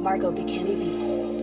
Margot B.